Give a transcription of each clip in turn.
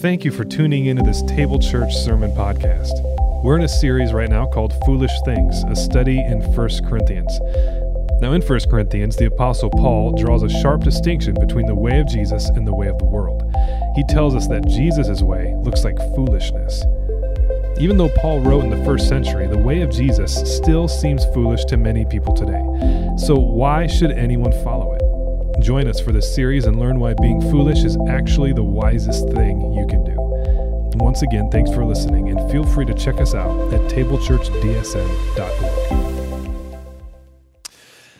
Thank you for tuning into this Table Church Sermon Podcast. We're in a series right now called Foolish Things, a study in 1 Corinthians. Now, in 1 Corinthians, the Apostle Paul draws a sharp distinction between the way of Jesus and the way of the world. He tells us that Jesus' way looks like foolishness. Even though Paul wrote in the first century, the way of Jesus still seems foolish to many people today. So, why should anyone follow it? Join us for this series and learn why being foolish is actually the wisest thing you can do. Once again, thanks for listening, and feel free to check us out at tablechurchdsm.org.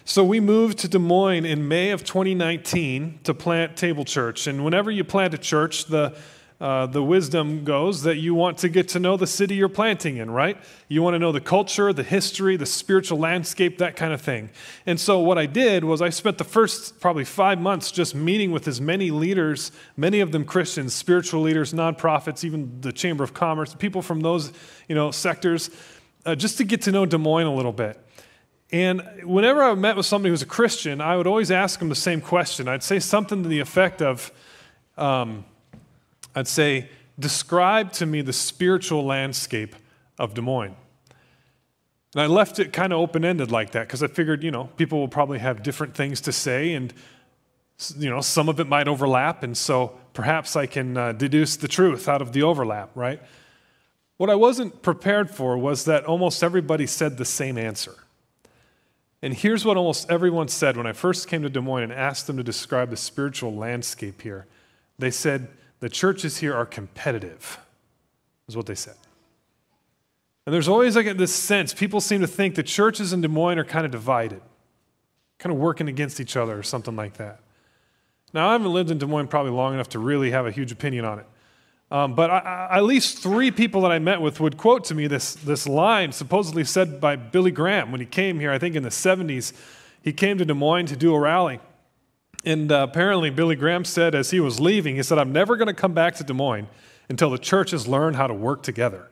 So, we moved to Des Moines in May of 2019 to plant Table Church. And whenever you plant a church, the uh, the wisdom goes that you want to get to know the city you're planting in, right? You want to know the culture, the history, the spiritual landscape, that kind of thing. And so, what I did was I spent the first probably five months just meeting with as many leaders, many of them Christians, spiritual leaders, nonprofits, even the Chamber of Commerce, people from those you know, sectors, uh, just to get to know Des Moines a little bit. And whenever I met with somebody who's a Christian, I would always ask them the same question. I'd say something to the effect of, um, I'd say, describe to me the spiritual landscape of Des Moines. And I left it kind of open ended like that because I figured, you know, people will probably have different things to say and, you know, some of it might overlap. And so perhaps I can uh, deduce the truth out of the overlap, right? What I wasn't prepared for was that almost everybody said the same answer. And here's what almost everyone said when I first came to Des Moines and asked them to describe the spiritual landscape here. They said, the churches here are competitive, is what they said. And there's always like this sense, people seem to think the churches in Des Moines are kind of divided, kind of working against each other or something like that. Now, I haven't lived in Des Moines probably long enough to really have a huge opinion on it. Um, but I, I, at least three people that I met with would quote to me this, this line supposedly said by Billy Graham when he came here, I think in the 70s. He came to Des Moines to do a rally. And uh, apparently, Billy Graham said as he was leaving, he said, I'm never going to come back to Des Moines until the churches learn how to work together.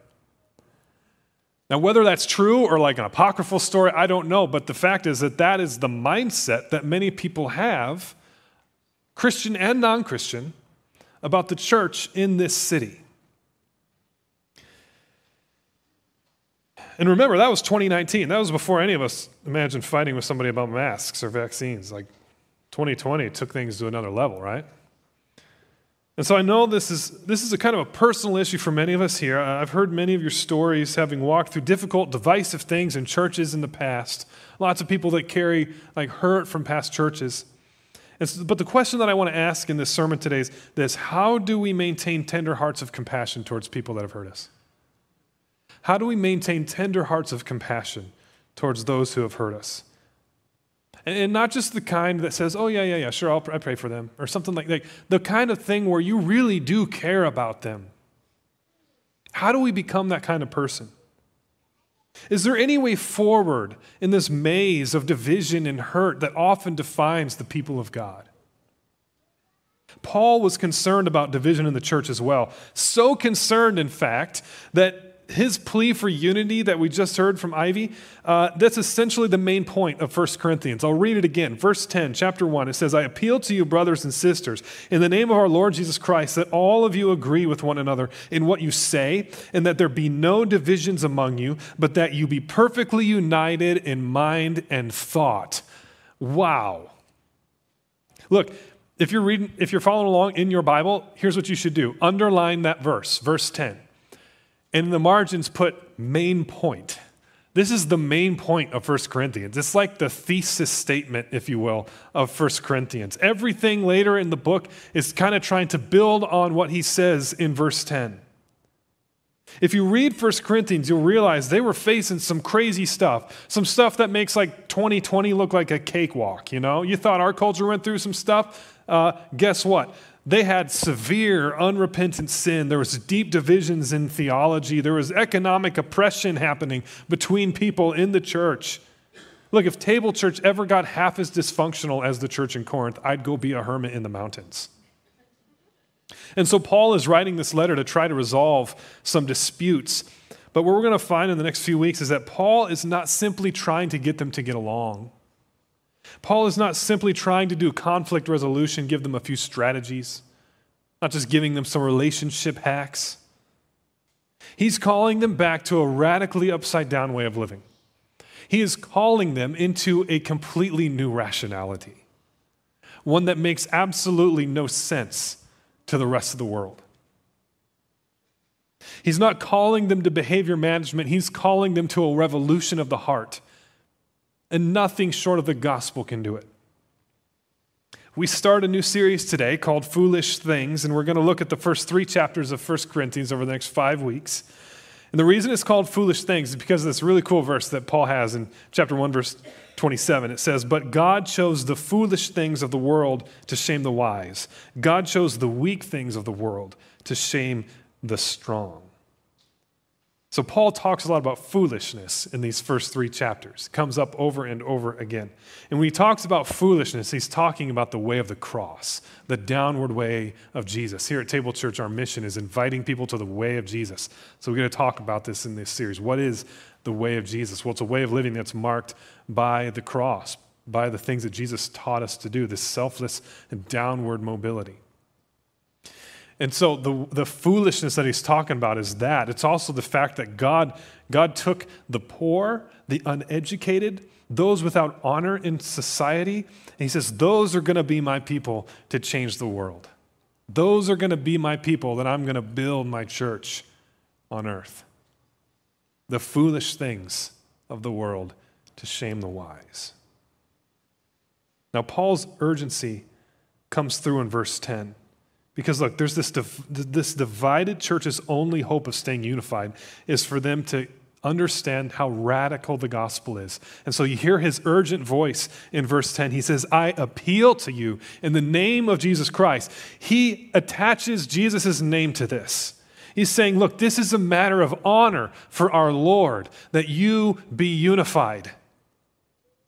Now, whether that's true or like an apocryphal story, I don't know. But the fact is that that is the mindset that many people have, Christian and non Christian, about the church in this city. And remember, that was 2019. That was before any of us imagined fighting with somebody about masks or vaccines. Like, 2020 took things to another level, right? And so I know this is, this is a kind of a personal issue for many of us here. I've heard many of your stories having walked through difficult, divisive things in churches in the past. Lots of people that carry like hurt from past churches. So, but the question that I want to ask in this sermon today is this How do we maintain tender hearts of compassion towards people that have hurt us? How do we maintain tender hearts of compassion towards those who have hurt us? And not just the kind that says, oh, yeah, yeah, yeah, sure, I'll I pray for them, or something like that. The kind of thing where you really do care about them. How do we become that kind of person? Is there any way forward in this maze of division and hurt that often defines the people of God? Paul was concerned about division in the church as well. So concerned, in fact, that his plea for unity that we just heard from Ivy, uh, that's essentially the main point of 1 Corinthians. I'll read it again. Verse 10, chapter 1, it says, I appeal to you, brothers and sisters, in the name of our Lord Jesus Christ, that all of you agree with one another in what you say, and that there be no divisions among you, but that you be perfectly united in mind and thought. Wow. Look, if you're reading, if you're following along in your Bible, here's what you should do. Underline that verse, verse 10. And in the margins, put main point. This is the main point of 1 Corinthians. It's like the thesis statement, if you will, of 1 Corinthians. Everything later in the book is kind of trying to build on what he says in verse 10. If you read 1 Corinthians, you'll realize they were facing some crazy stuff. Some stuff that makes like 2020 look like a cakewalk, you know? You thought our culture went through some stuff? Uh, guess what? They had severe unrepentant sin. There was deep divisions in theology. There was economic oppression happening between people in the church. Look, if Table Church ever got half as dysfunctional as the church in Corinth, I'd go be a hermit in the mountains. And so Paul is writing this letter to try to resolve some disputes. But what we're going to find in the next few weeks is that Paul is not simply trying to get them to get along. Paul is not simply trying to do conflict resolution, give them a few strategies. not just giving them some relationship hacks. He's calling them back to a radically upside down way of living. He is calling them into a completely new rationality, one that makes absolutely no sense to the rest of the world. He's not calling them to behavior management, he's calling them to a revolution of the heart. And nothing short of the gospel can do it. We start a new series today called Foolish Things, and we're going to look at the first three chapters of 1 Corinthians over the next five weeks. And the reason it's called Foolish Things is because of this really cool verse that Paul has in chapter 1, verse 27. It says, But God chose the foolish things of the world to shame the wise. God chose the weak things of the world to shame the strong. So, Paul talks a lot about foolishness in these first three chapters. It comes up over and over again. And when he talks about foolishness, he's talking about the way of the cross, the downward way of Jesus. Here at Table Church, our mission is inviting people to the way of Jesus. So, we're going to talk about this in this series. What is the way of Jesus? Well, it's a way of living that's marked by the cross, by the things that Jesus taught us to do, this selfless and downward mobility. And so the, the foolishness that he's talking about is that. It's also the fact that God, God took the poor, the uneducated, those without honor in society, and he says, Those are going to be my people to change the world. Those are going to be my people that I'm going to build my church on earth. The foolish things of the world to shame the wise. Now, Paul's urgency comes through in verse 10. Because look, there's this, div- this divided church's only hope of staying unified is for them to understand how radical the gospel is. And so you hear his urgent voice in verse 10. He says, I appeal to you in the name of Jesus Christ. He attaches Jesus' name to this. He's saying, Look, this is a matter of honor for our Lord that you be unified,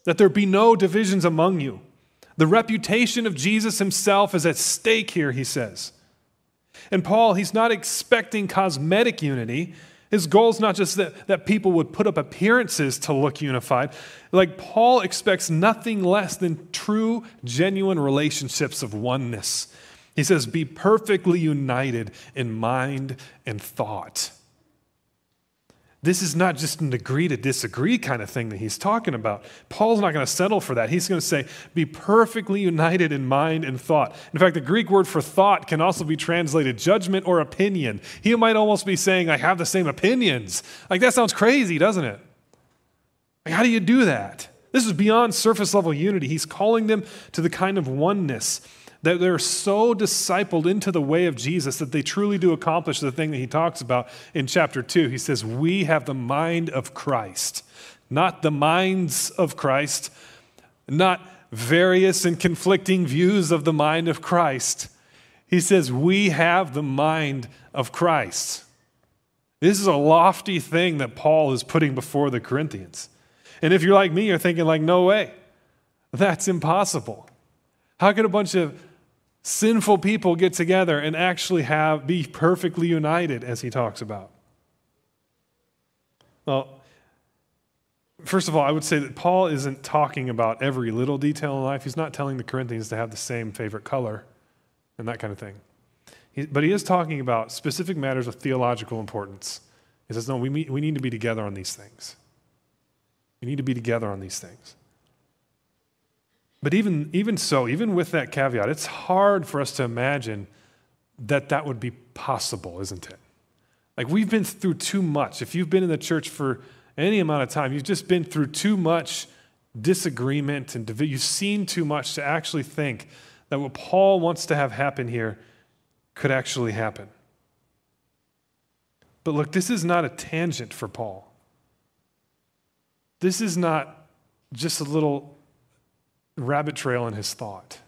that there be no divisions among you. The reputation of Jesus himself is at stake here, he says. And Paul, he's not expecting cosmetic unity. His goal is not just that, that people would put up appearances to look unified. Like, Paul expects nothing less than true, genuine relationships of oneness. He says, Be perfectly united in mind and thought. This is not just an agree to disagree kind of thing that he's talking about. Paul's not going to settle for that. He's going to say, be perfectly united in mind and thought. In fact, the Greek word for thought can also be translated judgment or opinion. He might almost be saying, I have the same opinions. Like, that sounds crazy, doesn't it? Like, how do you do that? This is beyond surface level unity. He's calling them to the kind of oneness that they're so discipled into the way of Jesus that they truly do accomplish the thing that he talks about in chapter 2. He says, We have the mind of Christ, not the minds of Christ, not various and conflicting views of the mind of Christ. He says, We have the mind of Christ. This is a lofty thing that Paul is putting before the Corinthians. And if you're like me, you're thinking, like, no way. That's impossible. How could a bunch of sinful people get together and actually have be perfectly united as he talks about. Well first of all i would say that paul isn't talking about every little detail in life. He's not telling the corinthians to have the same favorite color and that kind of thing. He, but he is talking about specific matters of theological importance. He says no we, meet, we need to be together on these things. We need to be together on these things but even, even so, even with that caveat, it's hard for us to imagine that that would be possible, isn't it? Like we've been through too much. If you've been in the church for any amount of time, you've just been through too much disagreement and you've seen too much to actually think that what Paul wants to have happen here could actually happen. But look, this is not a tangent for Paul. This is not just a little rabbit trail in his thought.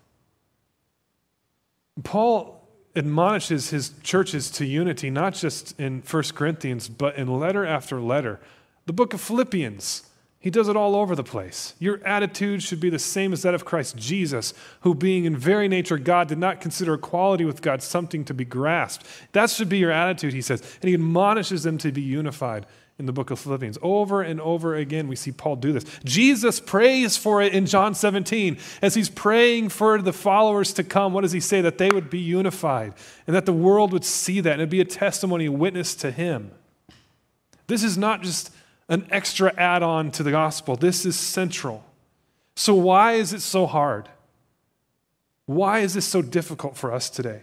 Paul admonishes his churches to unity, not just in 1 Corinthians, but in letter after letter. The book of Philippians, he does it all over the place. Your attitude should be the same as that of Christ Jesus, who, being in very nature God, did not consider equality with God something to be grasped. That should be your attitude, he says. And he admonishes them to be unified in the book of Philippians. Over and over again, we see Paul do this. Jesus prays for it in John 17. As he's praying for the followers to come, what does he say? That they would be unified and that the world would see that and it'd be a testimony, a witness to him. This is not just an extra add on to the gospel, this is central. So, why is it so hard? Why is this so difficult for us today?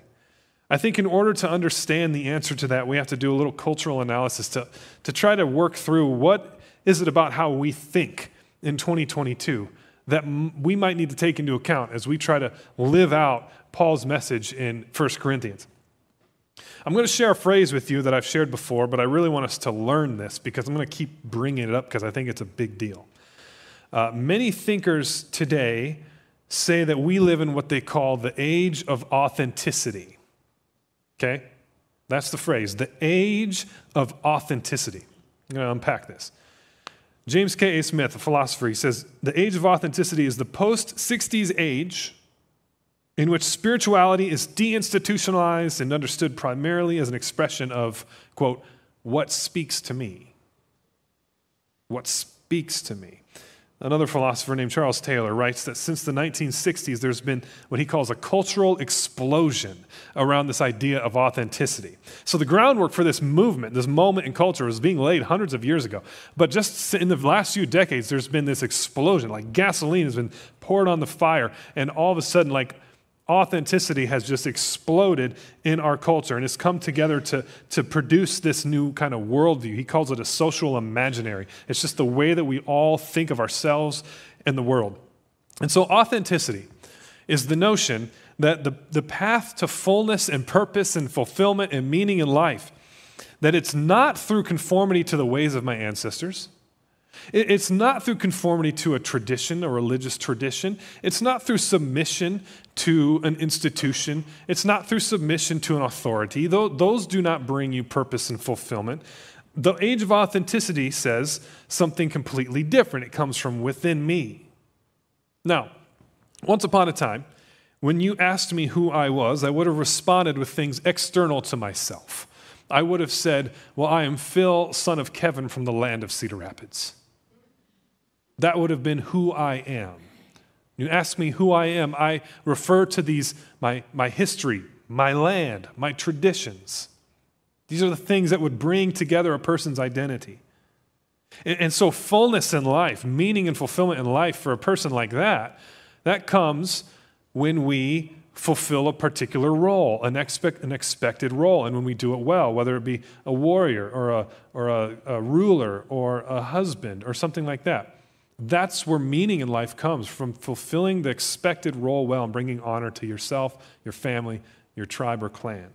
I think in order to understand the answer to that, we have to do a little cultural analysis to, to try to work through what is it about how we think in 2022 that we might need to take into account as we try to live out Paul's message in 1 Corinthians. I'm going to share a phrase with you that I've shared before, but I really want us to learn this because I'm going to keep bringing it up because I think it's a big deal. Uh, many thinkers today say that we live in what they call the age of authenticity. Okay? That's the phrase, the age of authenticity. I'm going to unpack this. James K.A. Smith, a philosopher, he says the age of authenticity is the post 60s age in which spirituality is deinstitutionalized and understood primarily as an expression of, quote, what speaks to me. What speaks to me. Another philosopher named Charles Taylor writes that since the 1960s, there's been what he calls a cultural explosion around this idea of authenticity. So, the groundwork for this movement, this moment in culture, was being laid hundreds of years ago. But just in the last few decades, there's been this explosion. Like gasoline has been poured on the fire, and all of a sudden, like authenticity has just exploded in our culture and it's come together to, to produce this new kind of worldview. He calls it a social imaginary. It's just the way that we all think of ourselves and the world. And so, authenticity is the notion that the, the path to fullness and purpose and fulfillment and meaning in life, that it's not through conformity to the ways of my ancestors it's not through conformity to a tradition, a religious tradition. It's not through submission to an institution. It's not through submission to an authority. Those do not bring you purpose and fulfillment. The age of authenticity says something completely different. It comes from within me. Now, once upon a time, when you asked me who I was, I would have responded with things external to myself. I would have said, Well, I am Phil, son of Kevin from the land of Cedar Rapids. That would have been who I am. You ask me who I am, I refer to these my, my history, my land, my traditions. These are the things that would bring together a person's identity. And, and so, fullness in life, meaning and fulfillment in life for a person like that, that comes when we fulfill a particular role, an, expect, an expected role, and when we do it well, whether it be a warrior or, a, or a, a ruler or a husband or something like that. That's where meaning in life comes from fulfilling the expected role well and bringing honor to yourself, your family, your tribe, or clan.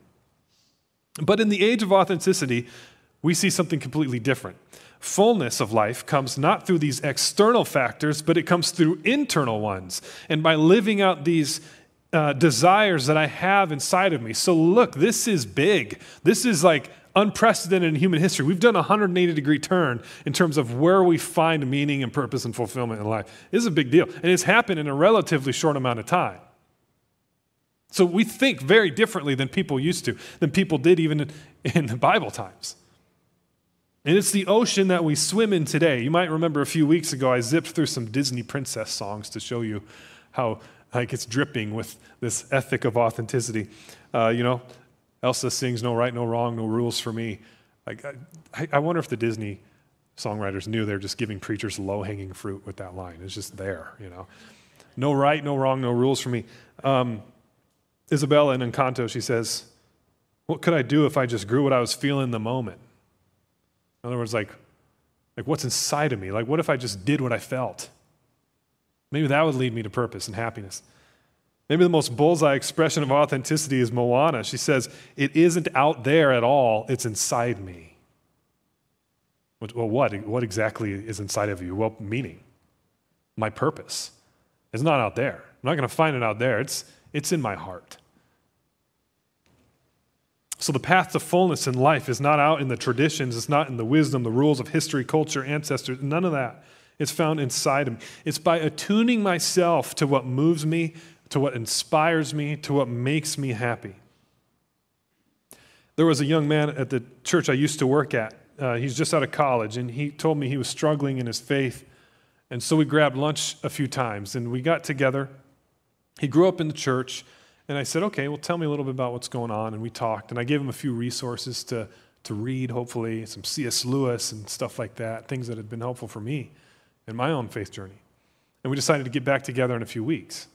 But in the age of authenticity, we see something completely different. Fullness of life comes not through these external factors, but it comes through internal ones. And by living out these uh, desires that I have inside of me. So, look, this is big. This is like unprecedented in human history. We've done a 180 degree turn in terms of where we find meaning and purpose and fulfillment in life. This is a big deal. And it's happened in a relatively short amount of time. So we think very differently than people used to, than people did even in the Bible times. And it's the ocean that we swim in today. You might remember a few weeks ago, I zipped through some Disney princess songs to show you how like it's dripping with this ethic of authenticity. Uh, you know, Elsa sings "No right, no wrong, no rules for me." Like, I, I wonder if the Disney songwriters knew they're just giving preachers low-hanging fruit with that line. It's just there, you know. No right, no wrong, no rules for me. Um, Isabela in Encanto, she says, "What could I do if I just grew what I was feeling in the moment?" In other words, like, like what's inside of me? Like, what if I just did what I felt? Maybe that would lead me to purpose and happiness. Maybe the most bullseye expression of authenticity is Moana. She says, It isn't out there at all, it's inside me. Well, what? What exactly is inside of you? Well, meaning, my purpose. It's not out there. I'm not going to find it out there, it's, it's in my heart. So, the path to fullness in life is not out in the traditions, it's not in the wisdom, the rules of history, culture, ancestors, none of that. It's found inside of me. It's by attuning myself to what moves me, to what inspires me, to what makes me happy. There was a young man at the church I used to work at Uh, he's just out of college, and he told me he was struggling in his faith. And so we grabbed lunch a few times, and we got together. He grew up in the church, and I said, Okay, well, tell me a little bit about what's going on. And we talked, and I gave him a few resources to, to read, hopefully, some C.S. Lewis and stuff like that, things that had been helpful for me in my own faith journey. And we decided to get back together in a few weeks.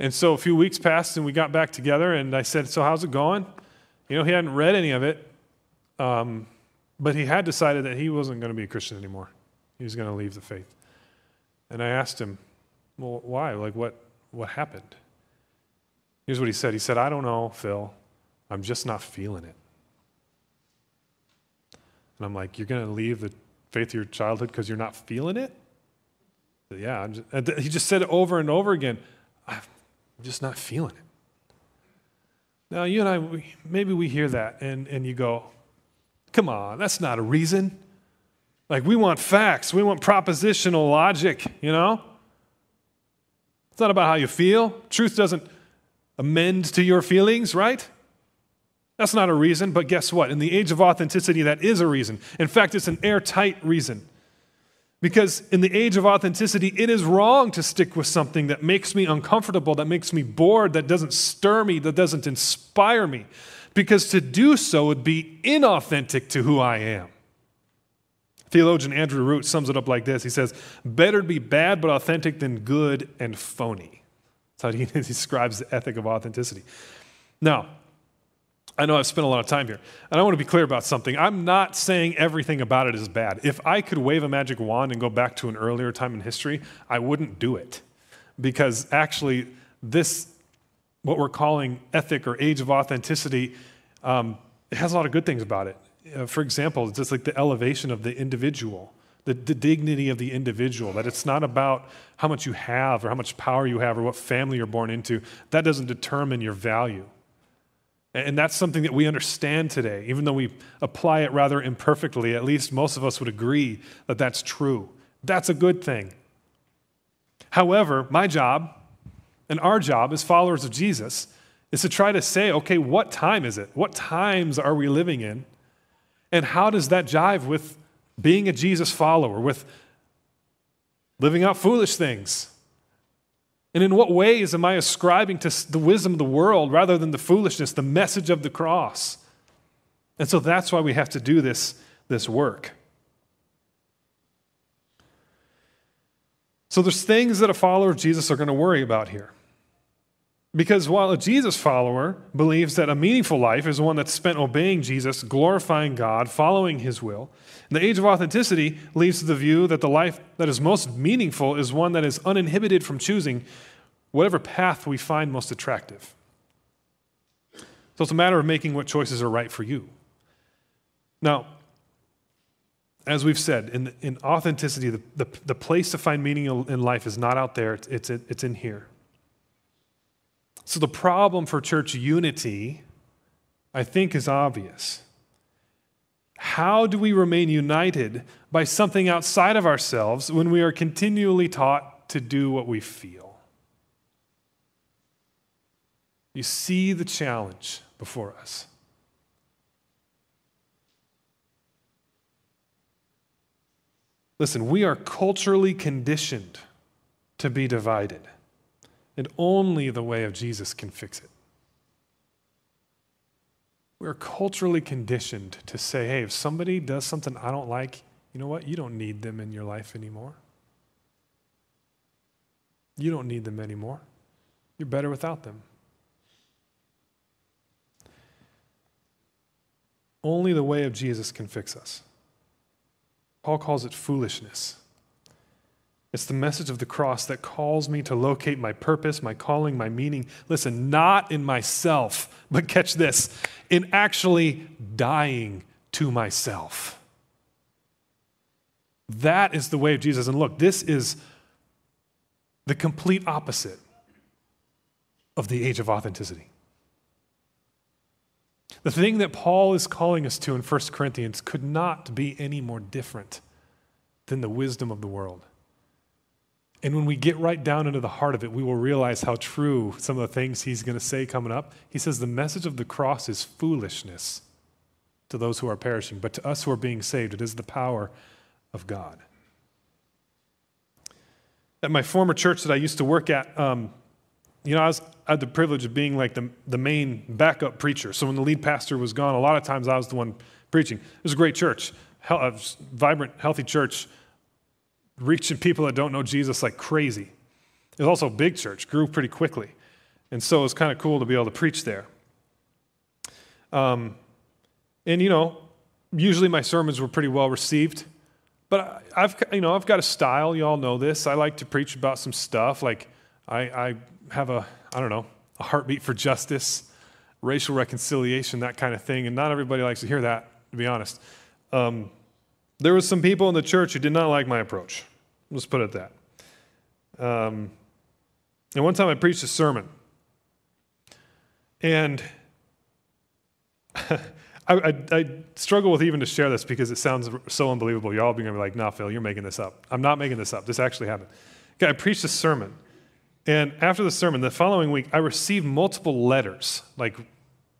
And so a few weeks passed, and we got back together, and I said, So, how's it going? You know, he hadn't read any of it, um, but he had decided that he wasn't going to be a Christian anymore. He was going to leave the faith. And I asked him, Well, why? Like, what, what happened? Here's what he said He said, I don't know, Phil. I'm just not feeling it. And I'm like, You're going to leave the faith of your childhood because you're not feeling it? Yeah. Just, he just said it over and over again. I'm just not feeling it. Now, you and I, we, maybe we hear that and, and you go, come on, that's not a reason. Like, we want facts, we want propositional logic, you know? It's not about how you feel. Truth doesn't amend to your feelings, right? That's not a reason, but guess what? In the age of authenticity, that is a reason. In fact, it's an airtight reason. Because in the age of authenticity, it is wrong to stick with something that makes me uncomfortable, that makes me bored, that doesn't stir me, that doesn't inspire me. Because to do so would be inauthentic to who I am. Theologian Andrew Root sums it up like this He says, Better to be bad but authentic than good and phony. That's how he describes the ethic of authenticity. Now, I know I've spent a lot of time here. And I want to be clear about something. I'm not saying everything about it is bad. If I could wave a magic wand and go back to an earlier time in history, I wouldn't do it. Because actually, this, what we're calling ethic or age of authenticity, um, it has a lot of good things about it. Uh, for example, it's just like the elevation of the individual, the, the dignity of the individual, that it's not about how much you have or how much power you have or what family you're born into. That doesn't determine your value. And that's something that we understand today, even though we apply it rather imperfectly. At least most of us would agree that that's true. That's a good thing. However, my job and our job as followers of Jesus is to try to say, okay, what time is it? What times are we living in? And how does that jive with being a Jesus follower, with living out foolish things? And in what ways am I ascribing to the wisdom of the world rather than the foolishness, the message of the cross? And so that's why we have to do this, this work. So there's things that a follower of Jesus are going to worry about here. Because while a Jesus follower believes that a meaningful life is one that's spent obeying Jesus, glorifying God, following his will, the age of authenticity leads to the view that the life that is most meaningful is one that is uninhibited from choosing whatever path we find most attractive. So it's a matter of making what choices are right for you. Now, as we've said, in, in authenticity, the, the, the place to find meaning in life is not out there, it's, it's, it's in here. So the problem for church unity, I think, is obvious. How do we remain united by something outside of ourselves when we are continually taught to do what we feel? You see the challenge before us. Listen, we are culturally conditioned to be divided. And only the way of Jesus can fix it. We're culturally conditioned to say, hey, if somebody does something I don't like, you know what? You don't need them in your life anymore. You don't need them anymore. You're better without them. Only the way of Jesus can fix us. Paul calls it foolishness. It's the message of the cross that calls me to locate my purpose, my calling, my meaning. Listen, not in myself, but catch this in actually dying to myself. That is the way of Jesus. And look, this is the complete opposite of the age of authenticity. The thing that Paul is calling us to in 1 Corinthians could not be any more different than the wisdom of the world. And when we get right down into the heart of it, we will realize how true some of the things he's going to say coming up. He says the message of the cross is foolishness to those who are perishing, but to us who are being saved, it is the power of God. At my former church that I used to work at, um, you know, I, was, I had the privilege of being like the, the main backup preacher. So when the lead pastor was gone, a lot of times I was the one preaching. It was a great church, a vibrant, healthy church, reaching people that don't know Jesus like crazy. It was also a big church, grew pretty quickly. And so it was kind of cool to be able to preach there. Um, and, you know, usually my sermons were pretty well received. But I've, you know, I've got a style. You all know this. I like to preach about some stuff. Like, I, I have a, I don't know, a heartbeat for justice, racial reconciliation, that kind of thing. And not everybody likes to hear that, to be honest. Um, there was some people in the church who did not like my approach. Let's put it that. Um, and one time I preached a sermon. And I, I, I, struggle with even to share this because it sounds so unbelievable. Y'all be going to be like, nah, Phil, you're making this up. I'm not making this up. This actually happened. Okay, I preached a sermon. And after the sermon, the following week, I received multiple letters, like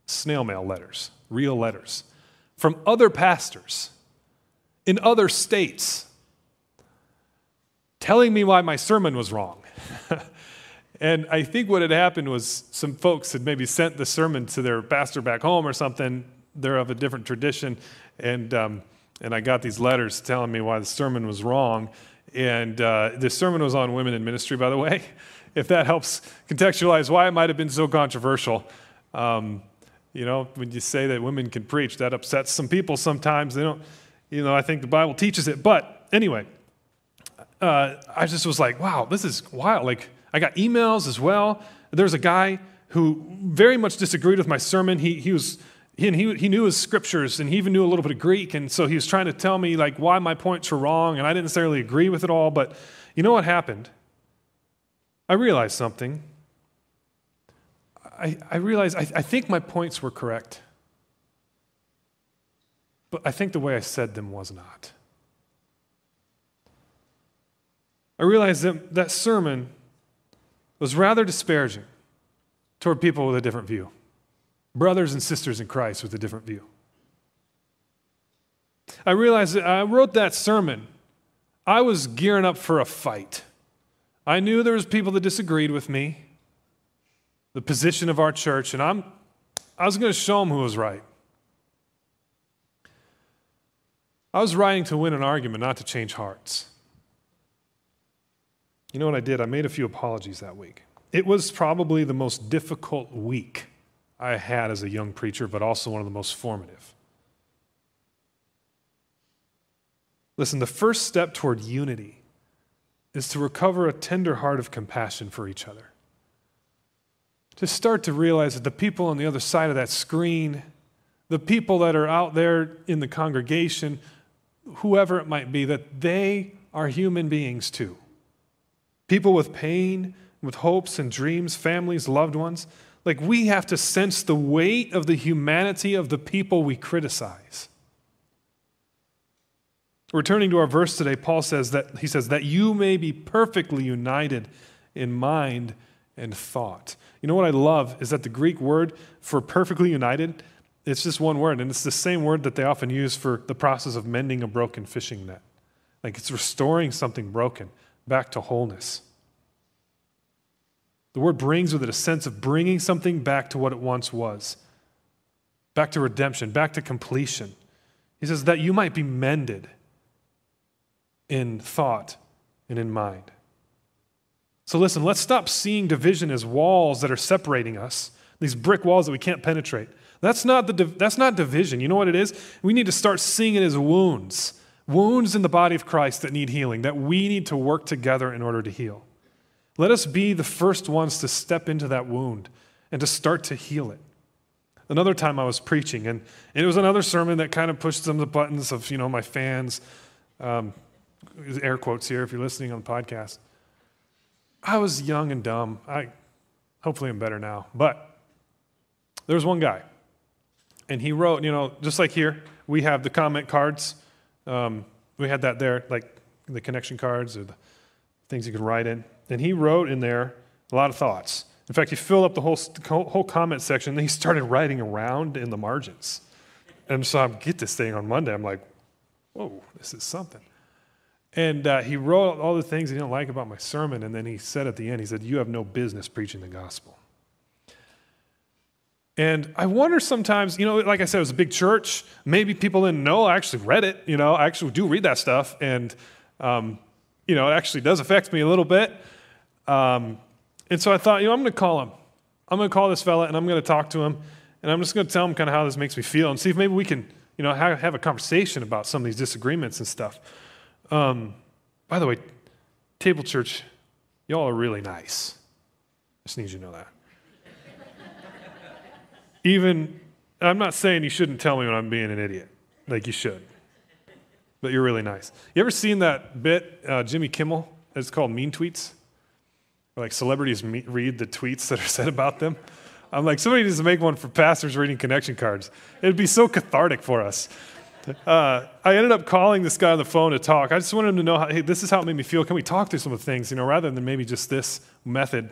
snail mail letters, real letters, from other pastors in other states telling me why my sermon was wrong. and I think what had happened was some folks had maybe sent the sermon to their pastor back home or something, they're of a different tradition. And, um, and I got these letters telling me why the sermon was wrong. And uh, the sermon was on women in ministry, by the way, if that helps contextualize why it might have been so controversial. Um, you know, when you say that women can preach, that upsets some people sometimes. They don't, you know, I think the Bible teaches it. But anyway, uh, I just was like, wow, this is wild. Like, I got emails as well. There's a guy who very much disagreed with my sermon. He, he was and he, he knew his scriptures and he even knew a little bit of Greek. And so he was trying to tell me like why my points were wrong. And I didn't necessarily agree with it all. But you know what happened? I realized something. I, I realized I, I think my points were correct. But I think the way I said them was not. I realized that that sermon was rather disparaging toward people with a different view brothers and sisters in Christ with a different view. I realized that I wrote that sermon. I was gearing up for a fight. I knew there was people that disagreed with me, the position of our church, and I'm, I was going to show them who was right. I was writing to win an argument, not to change hearts. You know what I did? I made a few apologies that week. It was probably the most difficult week I had as a young preacher, but also one of the most formative. Listen, the first step toward unity is to recover a tender heart of compassion for each other. To start to realize that the people on the other side of that screen, the people that are out there in the congregation, whoever it might be, that they are human beings too. People with pain, with hopes and dreams, families, loved ones. Like we have to sense the weight of the humanity of the people we criticize. Returning to our verse today, Paul says that he says that you may be perfectly united in mind and thought. You know what I love is that the Greek word for perfectly united, it's just one word, and it's the same word that they often use for the process of mending a broken fishing net. Like it's restoring something broken back to wholeness. The word brings with it a sense of bringing something back to what it once was, back to redemption, back to completion. He says that you might be mended in thought and in mind. So, listen, let's stop seeing division as walls that are separating us, these brick walls that we can't penetrate. That's not, the, that's not division. You know what it is? We need to start seeing it as wounds wounds in the body of Christ that need healing, that we need to work together in order to heal. Let us be the first ones to step into that wound and to start to heal it. Another time I was preaching, and it was another sermon that kind of pushed some of the buttons of, you know, my fans. Um, air quotes here if you're listening on the podcast. I was young and dumb. I hopefully I'm better now. But there was one guy, and he wrote, you know, just like here, we have the comment cards. Um, we had that there, like the connection cards or the things you could write in. And he wrote in there a lot of thoughts. In fact, he filled up the whole, whole comment section, and he started writing around in the margins. And so I get this thing on Monday. I'm like, whoa, this is something. And uh, he wrote all the things he didn't like about my sermon. And then he said at the end, he said, You have no business preaching the gospel. And I wonder sometimes, you know, like I said, it was a big church. Maybe people didn't know. I actually read it. You know, I actually do read that stuff. And, um, you know, it actually does affect me a little bit. Um, and so I thought, you know, I'm going to call him. I'm going to call this fella and I'm going to talk to him. And I'm just going to tell him kind of how this makes me feel and see if maybe we can, you know, have, have a conversation about some of these disagreements and stuff. Um, by the way, Table Church, y'all are really nice. I just need you to know that. Even, I'm not saying you shouldn't tell me when I'm being an idiot, like you should, but you're really nice. You ever seen that bit, uh, Jimmy Kimmel? It's called Mean Tweets. Where, like celebrities meet, read the tweets that are said about them. I'm like, somebody needs to make one for pastors reading connection cards. It'd be so cathartic for us. Uh, I ended up calling this guy on the phone to talk. I just wanted him to know, how, hey, this is how it made me feel. Can we talk through some of the things, you know, rather than maybe just this method?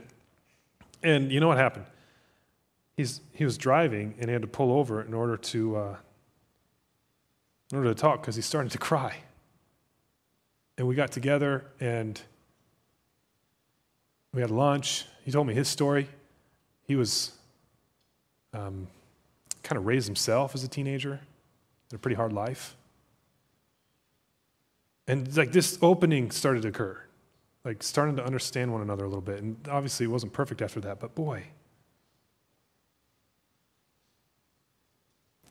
And you know what happened? He's, he was driving and he had to pull over in order to, uh, in order to talk because he started to cry. And we got together and we had lunch. He told me his story. He was um, kind of raised himself as a teenager in a pretty hard life. And like this opening started to occur, like starting to understand one another a little bit. And obviously it wasn't perfect after that, but boy,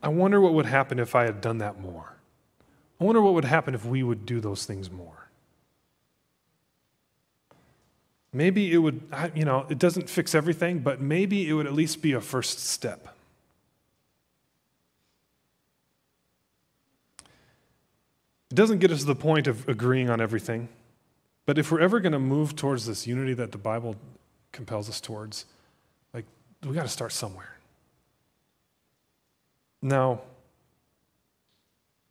I wonder what would happen if I had done that more. I wonder what would happen if we would do those things more. Maybe it would, you know, it doesn't fix everything, but maybe it would at least be a first step. It doesn't get us to the point of agreeing on everything, but if we're ever going to move towards this unity that the Bible compels us towards, like, we got to start somewhere. Now,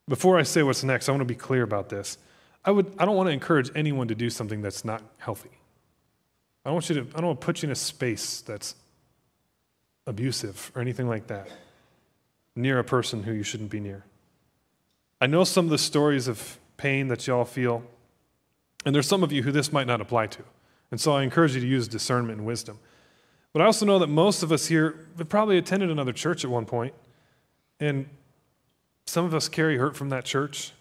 before I say what's next, I want to be clear about this. I, would, I don't want to encourage anyone to do something that's not healthy. I don't want you to, I don't want to put you in a space that's abusive or anything like that near a person who you shouldn't be near. I know some of the stories of pain that y'all feel, and there's some of you who this might not apply to. And so I encourage you to use discernment and wisdom. But I also know that most of us here have probably attended another church at one point, and some of us carry hurt from that church.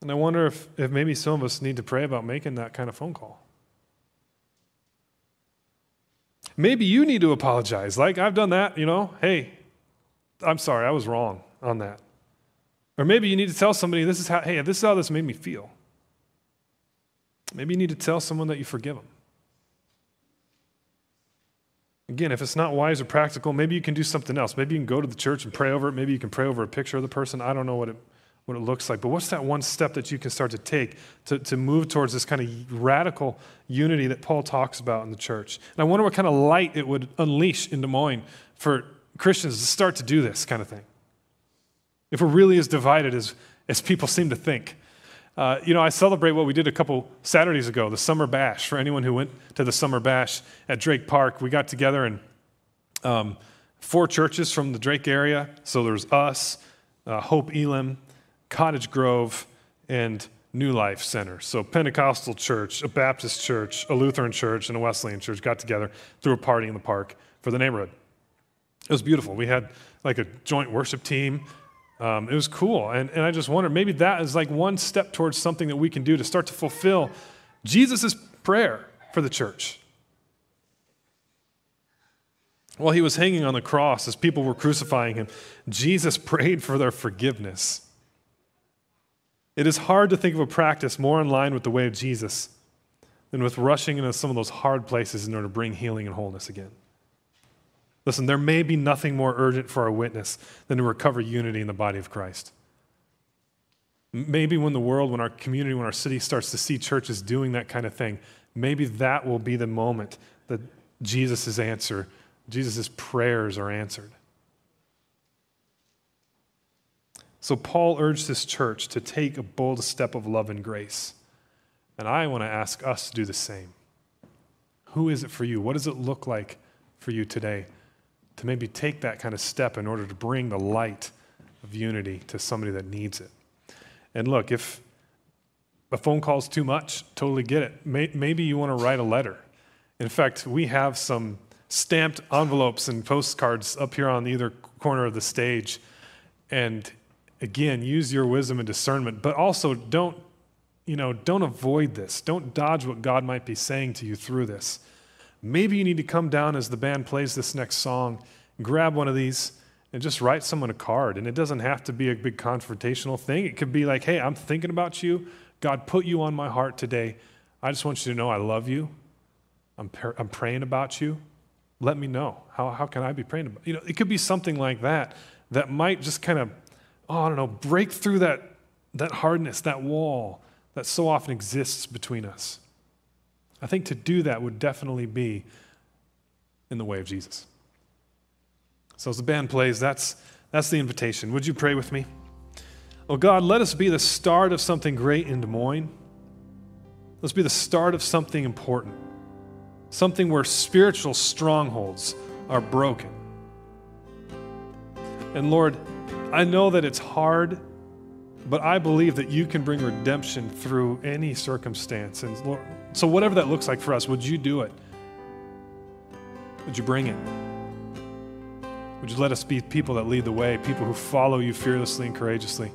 And I wonder if, if maybe some of us need to pray about making that kind of phone call. Maybe you need to apologize. Like, I've done that, you know. Hey, I'm sorry, I was wrong on that. Or maybe you need to tell somebody, this is how, hey, this is how this made me feel. Maybe you need to tell someone that you forgive them. Again, if it's not wise or practical, maybe you can do something else. Maybe you can go to the church and pray over it. Maybe you can pray over a picture of the person. I don't know what it, what it looks like. But what's that one step that you can start to take to, to move towards this kind of radical unity that Paul talks about in the church? And I wonder what kind of light it would unleash in Des Moines for Christians to start to do this kind of thing if we're really as divided as, as people seem to think. Uh, you know, I celebrate what we did a couple Saturdays ago, the Summer Bash. For anyone who went to the Summer Bash at Drake Park, we got together and um, four churches from the Drake area. So there's us, uh, Hope Elam, Cottage Grove, and New Life Center. So Pentecostal church, a Baptist church, a Lutheran church, and a Wesleyan church got together, threw a party in the park for the neighborhood. It was beautiful. We had like a joint worship team. Um, it was cool. And, and I just wonder maybe that is like one step towards something that we can do to start to fulfill Jesus' prayer for the church. While he was hanging on the cross, as people were crucifying him, Jesus prayed for their forgiveness. It is hard to think of a practice more in line with the way of Jesus than with rushing into some of those hard places in order to bring healing and wholeness again. Listen, there may be nothing more urgent for our witness than to recover unity in the body of Christ. Maybe when the world, when our community, when our city starts to see churches doing that kind of thing, maybe that will be the moment that Jesus' answer, Jesus' prayers are answered. So Paul urged this church to take a bold step of love and grace. And I want to ask us to do the same. Who is it for you? What does it look like for you today? To maybe take that kind of step in order to bring the light of unity to somebody that needs it. And look, if a phone call is too much, totally get it. Maybe you want to write a letter. In fact, we have some stamped envelopes and postcards up here on either corner of the stage. And again, use your wisdom and discernment, but also don't, you know, don't avoid this. Don't dodge what God might be saying to you through this. Maybe you need to come down as the band plays this next song, grab one of these, and just write someone a card. And it doesn't have to be a big confrontational thing. It could be like, hey, I'm thinking about you. God put you on my heart today. I just want you to know I love you. I'm, I'm praying about you. Let me know. How, how can I be praying about you? know, it could be something like that that might just kind of, oh, I don't know, break through that, that hardness, that wall that so often exists between us. I think to do that would definitely be in the way of Jesus. So as the band plays, that's, that's the invitation. Would you pray with me? Oh God, let us be the start of something great in Des Moines. Let's be the start of something important, something where spiritual strongholds are broken. And Lord, I know that it's hard, but I believe that you can bring redemption through any circumstance. And Lord, so whatever that looks like for us, would you do it? Would you bring it? Would you let us be people that lead the way, people who follow you fearlessly and courageously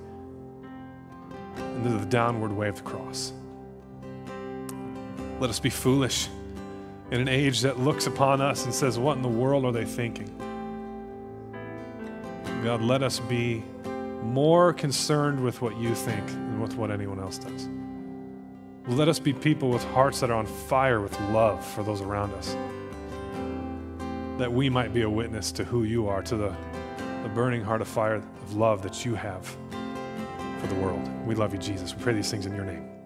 into the downward way of the cross? Let us be foolish in an age that looks upon us and says, What in the world are they thinking? God, let us be more concerned with what you think than with what anyone else does. Let us be people with hearts that are on fire with love for those around us that we might be a witness to who you are, to the, the burning heart of fire of love that you have for the world. We love you, Jesus. We pray these things in your name.